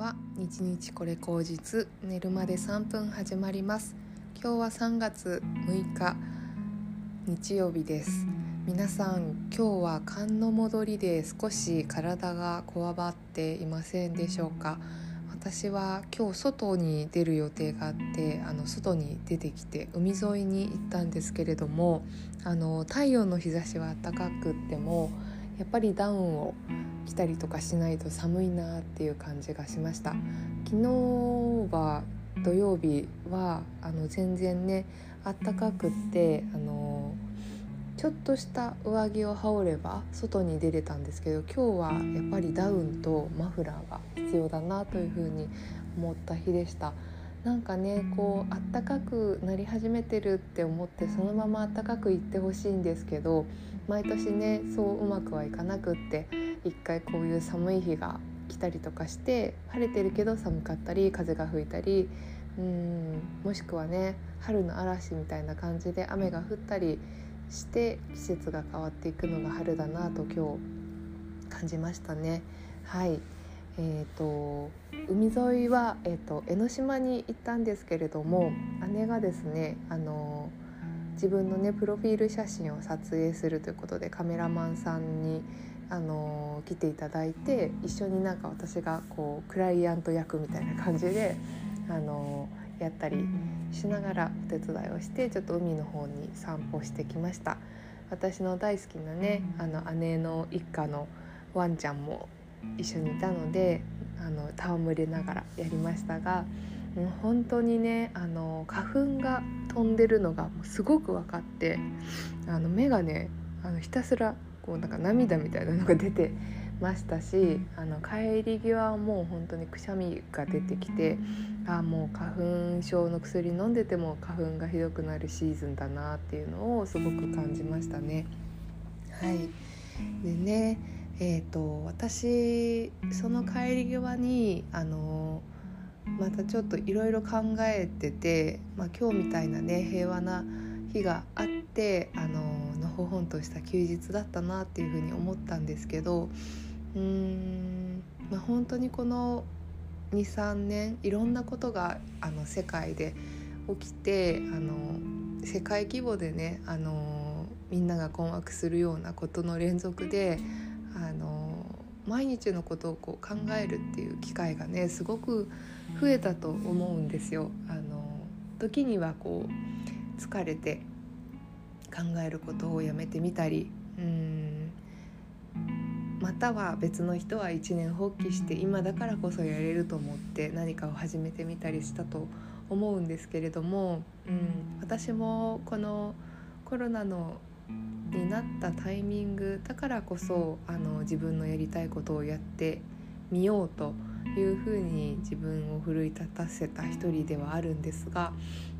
は日日これ口実寝るまで3分始まります。今日は3月6日日曜日です。皆さん今日は寒の戻りで少し体がこわばっていませんでしょうか？私は今日外に出る予定があってあの外に出てきて海沿いに行ったんですけれどもあの太陽の日差しは暖かくってもやっぱりダウンを着たりとかしないと寒いなっていう感じがしました昨日は土曜日はあの全然ねあったかくってあのちょっとした上着を羽織れば外に出れたんですけど今日はやっぱりダウンとマフラーが必要だなというふうに思った日でした。なんかねこうあったかくなり始めてるって思ってそのままあったかくいってほしいんですけど毎年ねそううまくはいかなくって一回こういう寒い日が来たりとかして晴れてるけど寒かったり風が吹いたりうんもしくはね春の嵐みたいな感じで雨が降ったりして季節が変わっていくのが春だなと今日感じましたね。はいえーと、海沿いは、えーと、江ノ島に行ったんですけれども姉がですねあの自分のねプロフィール写真を撮影するということでカメラマンさんにあの来ていただいて一緒になんか私がこうクライアント役みたいな感じであのやったりしながらお手伝いをしてちょっと海の方に散歩してきました。私の大好きなねあの姉の一家のワンちゃんも一緒にいたのであの戯れながらやりましたがもう本当にねあの花粉が飛んでるのがもうすごく分かってあの目がねあのひたすらこうなんか涙みたいなのが出てましたしあの帰り際はもう本当にくしゃみが出てきてあもう花粉症の薬飲んでても花粉がひどくなるシーズンだなっていうのをすごく感じましたね。はいでねえーと、私その帰り際にあのまたちょっといろいろ考えてて、まあ、今日みたいなね平和な日があってあののほほんとした休日だったなっていうふうに思ったんですけどうん、まあ、本当にこの23年いろんなことがあの世界で起きてあの世界規模でねあのみんなが困惑するようなことの連続であの毎日のことをこう考えるっていう機会がねすごく増えたと思うんですよ。あの時にはこう疲れて考えることをやめてみたりうんまたは別の人は一年放棄して今だからこそやれると思って何かを始めてみたりしたと思うんですけれども、うん、私もこのコロナのになったタイミングだからこそあの自分のやりたいことをやってみようというふうに自分を奮い立たせた一人ではあるんですが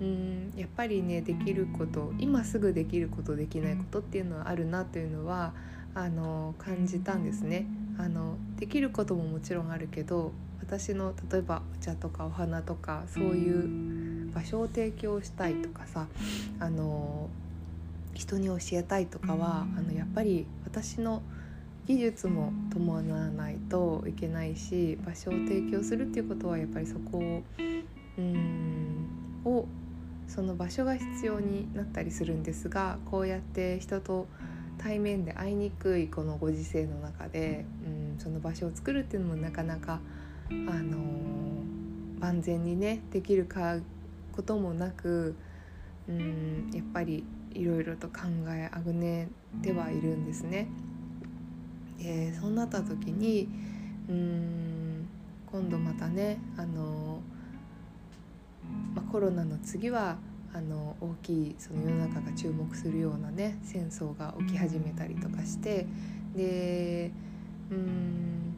うんやっぱりねできること今すぐできることできないことっていうのはあるなというのはあの感じたんですね。あのできることももちろんあるけど私の例えばお茶とかお花とかそういう場所を提供したいとかさあの人に教えたいとかはあのやっぱり私の技術も伴わないといけないし場所を提供するっていうことはやっぱりそこをうんをその場所が必要になったりするんですがこうやって人と対面で会いにくいこのご時世の中でうんその場所を作るっていうのもなかなか、あのー、万全にねできるかこともなくうんやっぱりいろいろと考えあぐねてはいるんですね。でそうなった時にうん今度またねあの、まあ、コロナの次はあの大きいその世の中が注目するようなね戦争が起き始めたりとかしてでうん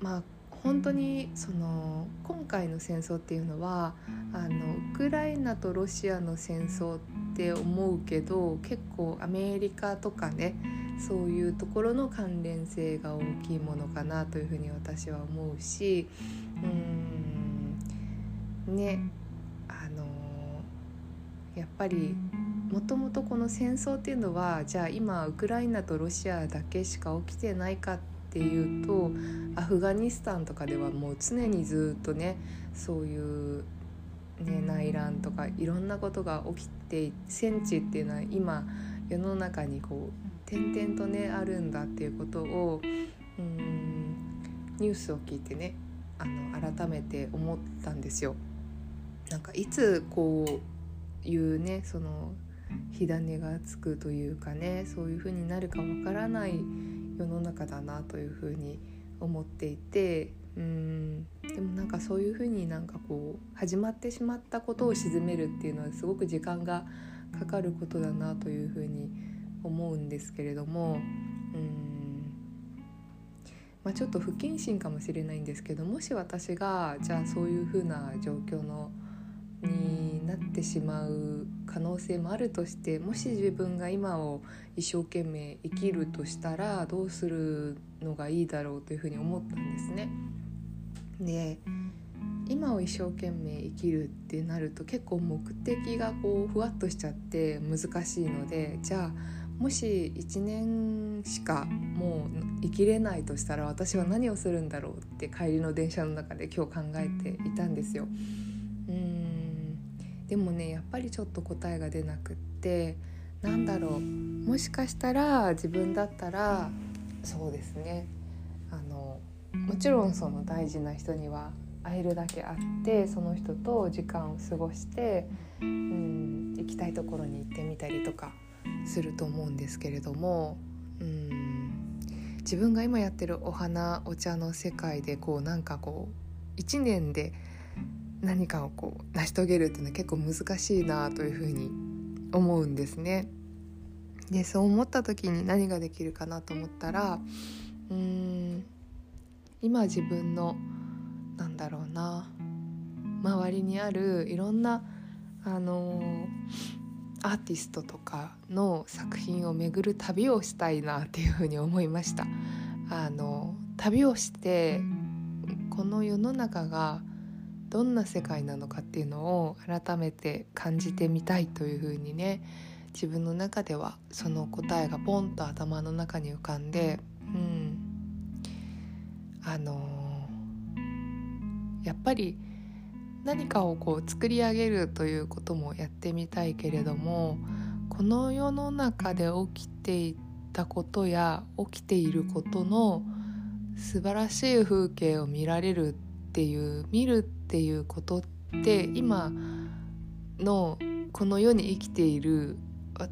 まあ本当にその今回の戦争っていうのはあのウクライナとロシアの戦争って思うけど結構アメリカとかねそういうところの関連性が大きいものかなというふうに私は思うしうんねあのやっぱりもともとこの戦争っていうのはじゃあ今ウクライナとロシアだけしか起きてないかっていうとアフガニスタンとかではもう常にずっとねそういう、ね、内乱とかいろんなことが起きて戦地っていうのは今世の中にこう点々とねあるんだっていうことをうんニュースを聞いてねあの改めて思ったんですよ。なんかいつこういうねその火種がつくというかねそういう風になるかわからない世の中だなという風に思っていてうんでもなんかそういう風になんかこう始まってしまったことを鎮めるっていうのはすごく時間がかかることだなという風に思うんですけれどもうんまあ、ちょっと不謹慎かもしれないんですけどもし私がじゃあそういう風な状況のになってしまう可能性もあるとしてもし自分が今を一生懸命生きるとしたらどうするのがいいだろうというふうに思ったんですね。で今を一生懸命生きるってなると結構目的がこうふわっとしちゃって難しいのでじゃあもし1年しかもう生きれないとしたら私は何をするんだろうって帰りの電車の中で今日考えていたんですよ。うん。でもねやっぱりちょっと答えが出なくってなんだろう。もしかしたら自分だったらそうですね。あのもちろんその大事な人には会えるだけ会ってその人と時間を過ごして、うん、行きたいところに行ってみたりとかすると思うんですけれども、うん、自分が今やってるお花お茶の世界でこうなんかこう1年で何かをこう成し遂げるっていうのは結構難しいなというふうに思うんですね。でそう思った時に何ができるかなと思ったらうん今自分のなんだろうな周りにあるいろんなあのアーティストとかの作品を巡る旅をしたいなっていうふうに思いました。あの旅をしてこの世の中がどんな世界なのかっていうのを改めて感じてみたいというふうにね自分の中ではその答えがポンと頭の中に浮かんで、あのー、やっぱり何かをこう作り上げるということもやってみたいけれどもこの世の中で起きていたことや起きていることの素晴らしい風景を見られるっていう見るっていうことって今のこの世に生きている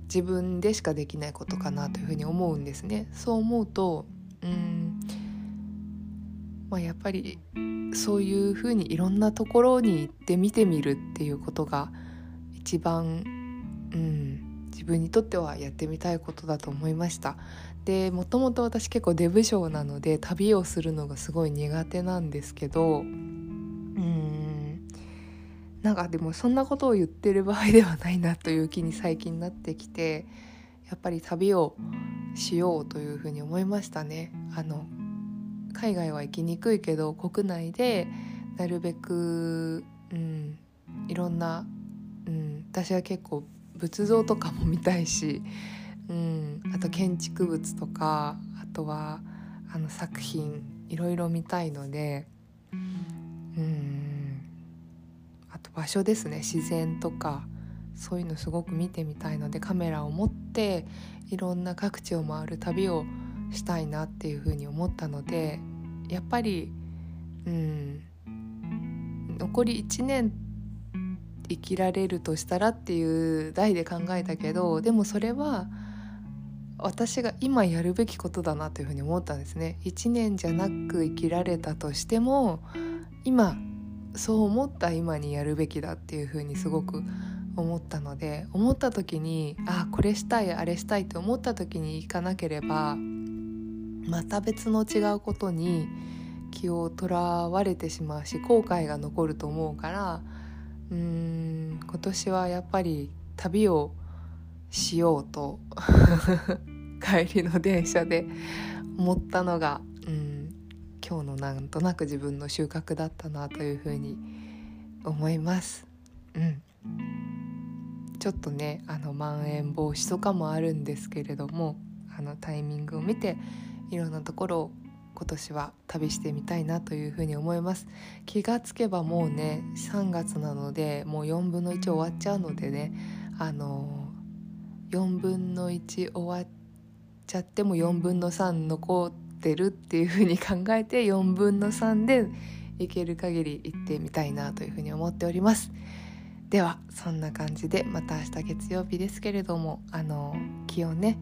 自分でしかできないことかなというふうに思うんですね。そう思うとうんまあ、やっぱりそういうふうにいろんなところに行って見てみるっていうことが一番、うん、自分にとってはやってみたいことだと思いました。でもともと私結構デブ症なので旅をするのがすごい苦手なんですけどうんなんかでもそんなことを言ってる場合ではないなという気に最近なってきてやっぱり旅をしようというふうに思いましたね。あの海外は行きにくいけど国内でなるべく、うん、いろんな、うん、私は結構仏像とかも見たいしうん、あと建築物とかあとはあの作品いろいろ見たいのでうんあと場所ですね自然とかそういうのすごく見てみたいのでカメラを持っていろんな各地を回る旅をしたいなっていうふうに思ったのでやっぱりうん残り1年生きられるとしたらっていう題で考えたけどでもそれは私が今やるべきことだなというふうに思ったんですね。1年じゃなく生きられたとしても今そう思った今にやるべきだっていうふうにすごく思ったので思った時にあこれしたいあれしたいって思った時に行かなければまた別の違うことに気をとらわれてしまうし後悔が残ると思うからうーん今年はやっぱり旅をしようと 帰りの電車で思ったのが、うん、今日のなんとなく自分の収穫だったなというふうに思います。うん、ちょっとねあのまん延防止とかもあるんですけれどもあのタイミングを見ていろんなところを今年は旅してみたいなというふうに思います。気がつけばもうね3月なのでもう4分の1終わっちゃうのでねあの4分の1終わっちゃっても4分の3残ってるっていうふうに考えて 4分の3で行ける限り行ってみたいなというふうに思っております。ではそんな感じでまた明日月曜日ですけれどもあの気をね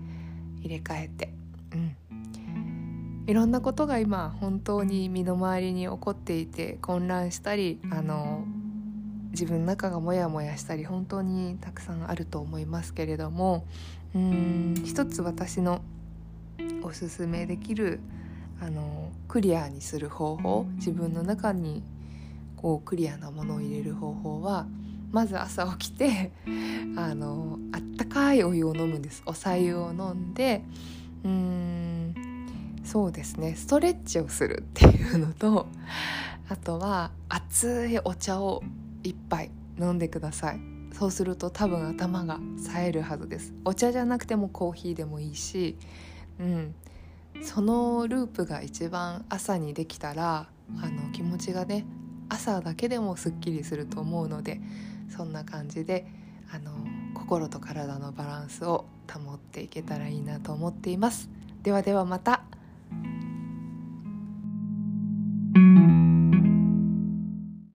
入れ替えて。うん。いろんなことが今本当に身の回りに起こっていて混乱したりあの自分の中がモヤモヤしたり本当にたくさんあると思いますけれどもうん一つ私のおすすめできるあのクリアにする方法自分の中にこうクリアなものを入れる方法はまず朝起きてあのあったかいお湯を飲むんです。お白湯を飲んでうんそうですね。ストレッチをするっていうのと あとは熱いお茶を一杯飲んでください。そうすると多分頭が冴えるはずです。お茶じゃなくてもコーヒーでもいいしうん。そのループが一番朝にできたらあの気持ちがね朝だけでもすっきりすると思うのでそんな感じであの心と体のバランスを保っていけたらいいなと思っています。ではではまた。